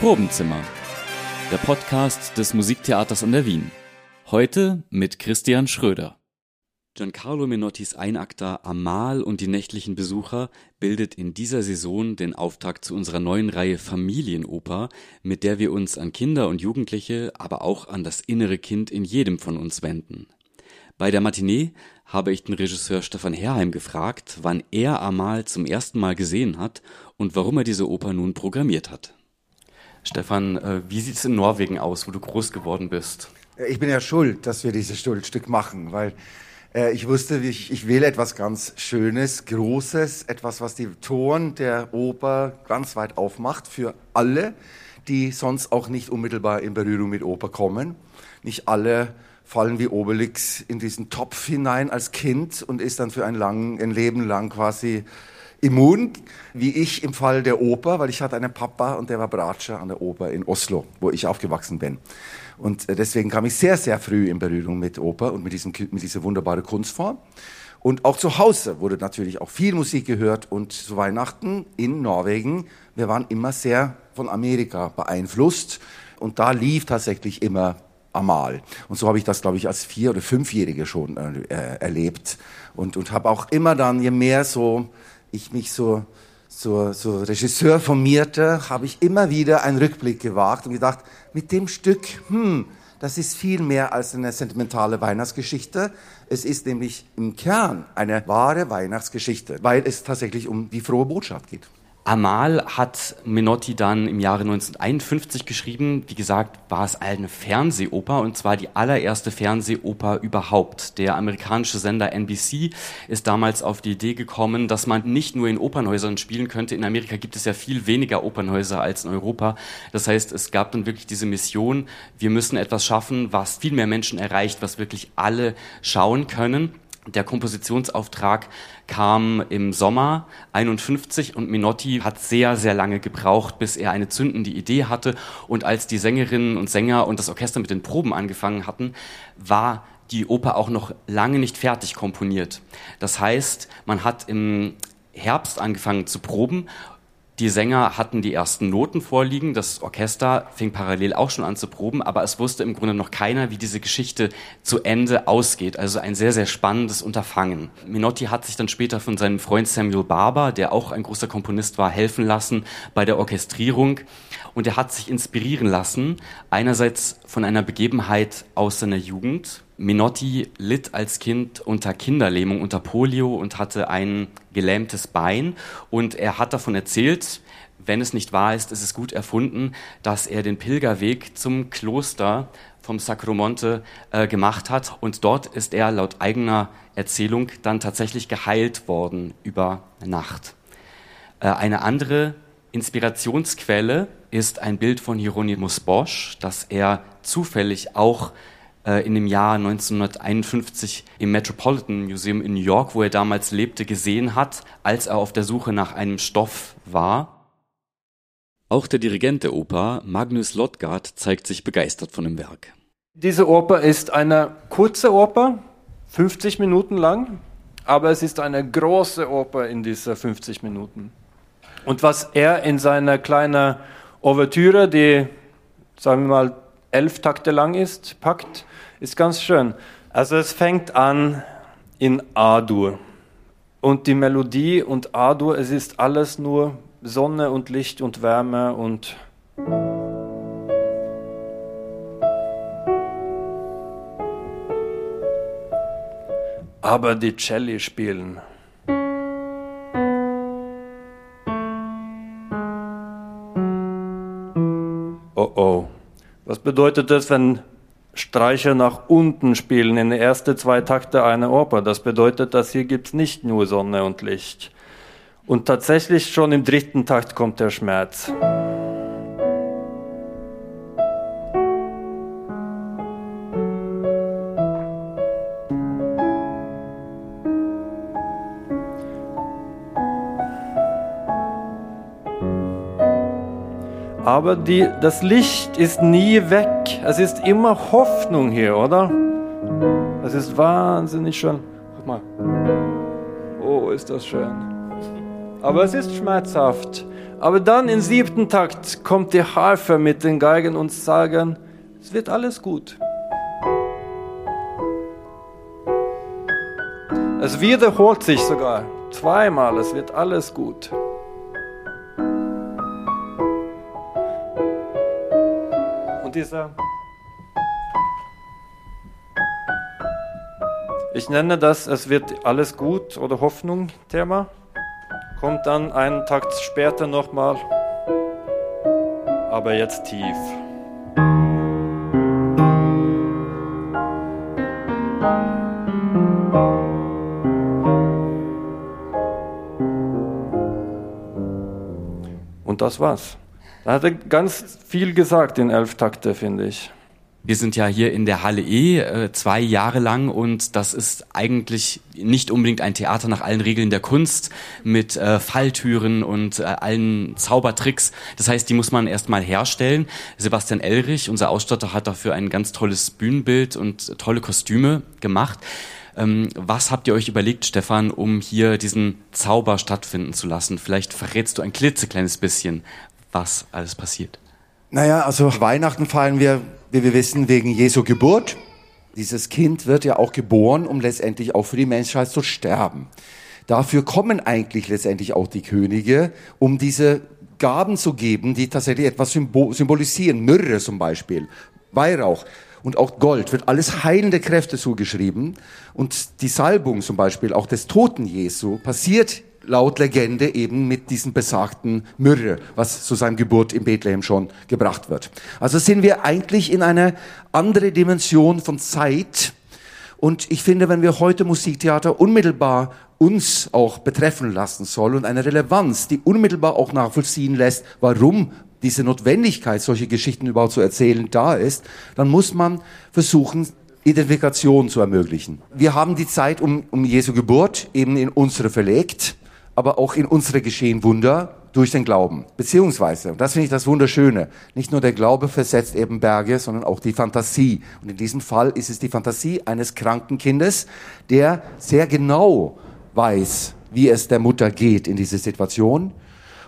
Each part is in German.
Probenzimmer, der Podcast des Musiktheaters an der Wien. Heute mit Christian Schröder. Giancarlo Menottis Einakter Amal und die nächtlichen Besucher bildet in dieser Saison den Auftakt zu unserer neuen Reihe Familienoper, mit der wir uns an Kinder und Jugendliche, aber auch an das innere Kind in jedem von uns wenden. Bei der Matinee habe ich den Regisseur Stefan Herheim gefragt, wann er Amal zum ersten Mal gesehen hat und warum er diese Oper nun programmiert hat. Stefan, äh, wie sieht es in Norwegen aus, wo du groß geworden bist? Ich bin ja schuld, dass wir dieses Stück machen, weil äh, ich wusste, ich, ich wähle etwas ganz Schönes, Großes, etwas, was die Toren der Oper ganz weit aufmacht für alle, die sonst auch nicht unmittelbar in Berührung mit Oper kommen. Nicht alle fallen wie Obelix in diesen Topf hinein als Kind und ist dann für ein, lang, ein Leben lang quasi immun, wie ich im Fall der Oper, weil ich hatte einen Papa und der war Bratscher an der Oper in Oslo, wo ich aufgewachsen bin. Und äh, deswegen kam ich sehr, sehr früh in Berührung mit Oper und mit, diesem, mit dieser wunderbaren Kunstform. Und auch zu Hause wurde natürlich auch viel Musik gehört und zu Weihnachten in Norwegen, wir waren immer sehr von Amerika beeinflusst und da lief tatsächlich immer Amal. Und so habe ich das, glaube ich, als Vier- oder Fünfjährige schon äh, erlebt und, und habe auch immer dann, je mehr so ich mich so, so, so Regisseur formierte, habe ich immer wieder einen Rückblick gewagt und gedacht, mit dem Stück, hm, das ist viel mehr als eine sentimentale Weihnachtsgeschichte. Es ist nämlich im Kern eine wahre Weihnachtsgeschichte, weil es tatsächlich um die frohe Botschaft geht. Amal hat Menotti dann im Jahre 1951 geschrieben. Wie gesagt, war es eine Fernsehoper und zwar die allererste Fernsehoper überhaupt. Der amerikanische Sender NBC ist damals auf die Idee gekommen, dass man nicht nur in Opernhäusern spielen könnte. In Amerika gibt es ja viel weniger Opernhäuser als in Europa. Das heißt, es gab dann wirklich diese Mission, wir müssen etwas schaffen, was viel mehr Menschen erreicht, was wirklich alle schauen können. Der Kompositionsauftrag kam im Sommer 51 und Minotti hat sehr, sehr lange gebraucht, bis er eine zündende Idee hatte. Und als die Sängerinnen und Sänger und das Orchester mit den Proben angefangen hatten, war die Oper auch noch lange nicht fertig komponiert. Das heißt, man hat im Herbst angefangen zu proben die Sänger hatten die ersten Noten vorliegen, das Orchester fing parallel auch schon an zu proben, aber es wusste im Grunde noch keiner, wie diese Geschichte zu Ende ausgeht. Also ein sehr, sehr spannendes Unterfangen. Minotti hat sich dann später von seinem Freund Samuel Barber, der auch ein großer Komponist war, helfen lassen bei der Orchestrierung. Und er hat sich inspirieren lassen, einerseits von einer Begebenheit aus seiner Jugend, Minotti litt als Kind unter Kinderlähmung, unter Polio und hatte ein gelähmtes Bein. Und er hat davon erzählt, wenn es nicht wahr ist, ist es gut erfunden, dass er den Pilgerweg zum Kloster vom Sacromonte äh, gemacht hat. Und dort ist er laut eigener Erzählung dann tatsächlich geheilt worden über Nacht. Äh, eine andere Inspirationsquelle ist ein Bild von Hieronymus Bosch, das er zufällig auch in dem Jahr 1951 im Metropolitan Museum in New York, wo er damals lebte, gesehen hat, als er auf der Suche nach einem Stoff war. Auch der Dirigent der Oper, Magnus Lodgard, zeigt sich begeistert von dem Werk. Diese Oper ist eine kurze Oper, 50 Minuten lang, aber es ist eine große Oper in dieser 50 Minuten. Und was er in seiner kleinen Ouvertüre, die, sagen wir mal, elf Takte lang ist, packt, ist ganz schön. Also es fängt an in A-Dur. Und die Melodie und A-Dur, es ist alles nur Sonne und Licht und Wärme und aber die Celli spielen. Bedeutet das, wenn Streicher nach unten spielen in den ersten zwei Takte einer Oper. Das bedeutet, dass hier gibt es nicht nur Sonne und Licht. Und tatsächlich schon im dritten Takt kommt der Schmerz. Aber die, das Licht ist nie weg. Es ist immer Hoffnung hier, oder? Es ist wahnsinnig schön. Guck mal. Oh, ist das schön. aber es ist schmerzhaft. Aber dann im siebten Takt kommt die Harfe mit den Geigen und sagen, es wird alles gut. Es wiederholt sich sogar zweimal, es wird alles gut. Dieser Ich nenne das, es wird alles gut oder Hoffnung Thema. Kommt dann einen Takt später nochmal, aber jetzt tief. Und das war's. Da hat er ganz viel gesagt in elf Takte, finde ich. Wir sind ja hier in der Halle E äh, zwei Jahre lang und das ist eigentlich nicht unbedingt ein Theater nach allen Regeln der Kunst mit äh, Falltüren und äh, allen Zaubertricks. Das heißt, die muss man erstmal herstellen. Sebastian Elrich, unser Ausstatter, hat dafür ein ganz tolles Bühnenbild und tolle Kostüme gemacht. Ähm, was habt ihr euch überlegt, Stefan, um hier diesen Zauber stattfinden zu lassen? Vielleicht verrätst du ein klitzekleines bisschen, was alles passiert. Naja, also Weihnachten feiern wir wie wir wissen, wegen Jesu Geburt. Dieses Kind wird ja auch geboren, um letztendlich auch für die Menschheit zu sterben. Dafür kommen eigentlich letztendlich auch die Könige, um diese Gaben zu geben, die tatsächlich etwas symbolisieren. Myrrhe zum Beispiel, Weihrauch und auch Gold wird alles heilende Kräfte zugeschrieben. Und die Salbung zum Beispiel auch des Toten Jesu passiert laut Legende eben mit diesem besagten Myrrhe, was zu seinem Geburt in Bethlehem schon gebracht wird. Also sind wir eigentlich in eine andere Dimension von Zeit. Und ich finde, wenn wir heute Musiktheater unmittelbar uns auch betreffen lassen soll und eine Relevanz, die unmittelbar auch nachvollziehen lässt, warum diese Notwendigkeit, solche Geschichten überhaupt zu erzählen, da ist, dann muss man versuchen, Identifikation zu ermöglichen. Wir haben die Zeit um, um Jesu Geburt eben in unsere verlegt aber auch in unsere geschehen Wunder durch den Glauben. Beziehungsweise, und das finde ich das Wunderschöne, nicht nur der Glaube versetzt eben Berge, sondern auch die Fantasie. Und in diesem Fall ist es die Fantasie eines kranken Kindes, der sehr genau weiß, wie es der Mutter geht in dieser Situation.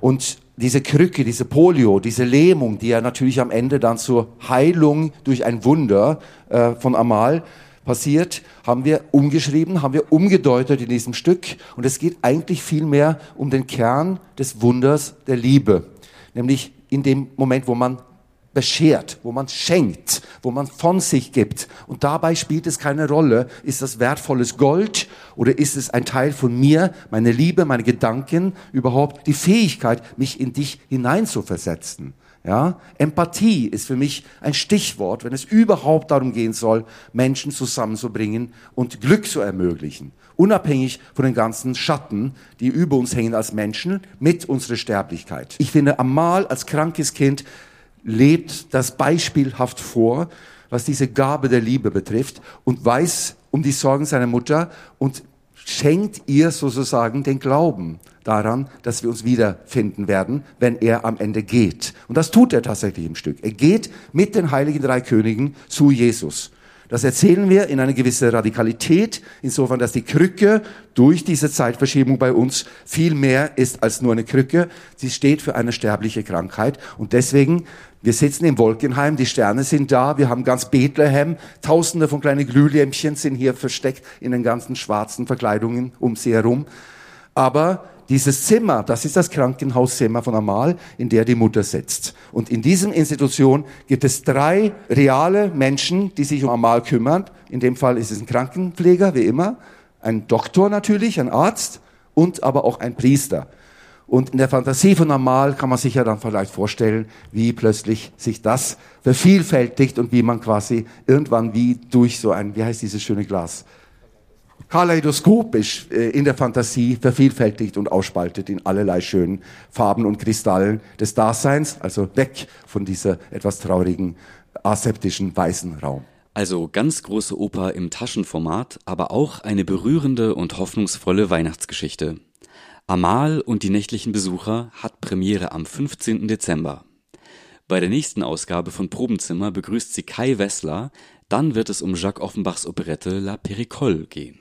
Und diese Krücke, diese Polio, diese Lähmung, die ja natürlich am Ende dann zur Heilung durch ein Wunder äh, von Amal passiert, haben wir umgeschrieben, haben wir umgedeutet in diesem Stück. Und es geht eigentlich vielmehr um den Kern des Wunders der Liebe. Nämlich in dem Moment, wo man beschert, wo man schenkt, wo man von sich gibt. Und dabei spielt es keine Rolle, ist das wertvolles Gold oder ist es ein Teil von mir, meine Liebe, meine Gedanken, überhaupt die Fähigkeit, mich in dich hineinzuversetzen. Ja, Empathie ist für mich ein Stichwort, wenn es überhaupt darum gehen soll, Menschen zusammenzubringen und Glück zu ermöglichen. Unabhängig von den ganzen Schatten, die über uns hängen als Menschen mit unserer Sterblichkeit. Ich finde, Amal als krankes Kind lebt das beispielhaft vor, was diese Gabe der Liebe betrifft und weiß um die Sorgen seiner Mutter und schenkt ihr sozusagen den Glauben daran, dass wir uns wiederfinden werden, wenn er am Ende geht. Und das tut er tatsächlich im Stück. Er geht mit den heiligen drei Königen zu Jesus. Das erzählen wir in einer gewissen Radikalität, insofern, dass die Krücke durch diese Zeitverschiebung bei uns viel mehr ist als nur eine Krücke. Sie steht für eine sterbliche Krankheit. Und deswegen, wir sitzen im Wolkenheim, die Sterne sind da, wir haben ganz Bethlehem, tausende von kleinen Glühlämpchen sind hier versteckt in den ganzen schwarzen Verkleidungen um sie herum. Aber dieses Zimmer, das ist das Krankenhauszimmer von Amal, in der die Mutter sitzt. Und in diesem Institution gibt es drei reale Menschen, die sich um Amal kümmern. In dem Fall ist es ein Krankenpfleger, wie immer, ein Doktor natürlich, ein Arzt und aber auch ein Priester. Und in der Fantasie von Amal kann man sich ja dann vielleicht vorstellen, wie plötzlich sich das vervielfältigt und wie man quasi irgendwann wie durch so ein, wie heißt dieses schöne Glas? Kaleidoskopisch äh, in der Fantasie vervielfältigt und ausspaltet in allerlei schönen Farben und Kristallen des Daseins, also weg von dieser etwas traurigen, aseptischen weißen Raum. Also ganz große Oper im Taschenformat, aber auch eine berührende und hoffnungsvolle Weihnachtsgeschichte. Amal und die nächtlichen Besucher hat Premiere am 15. Dezember. Bei der nächsten Ausgabe von Probenzimmer begrüßt sie Kai Wessler, dann wird es um Jacques Offenbachs Operette La Péricole gehen.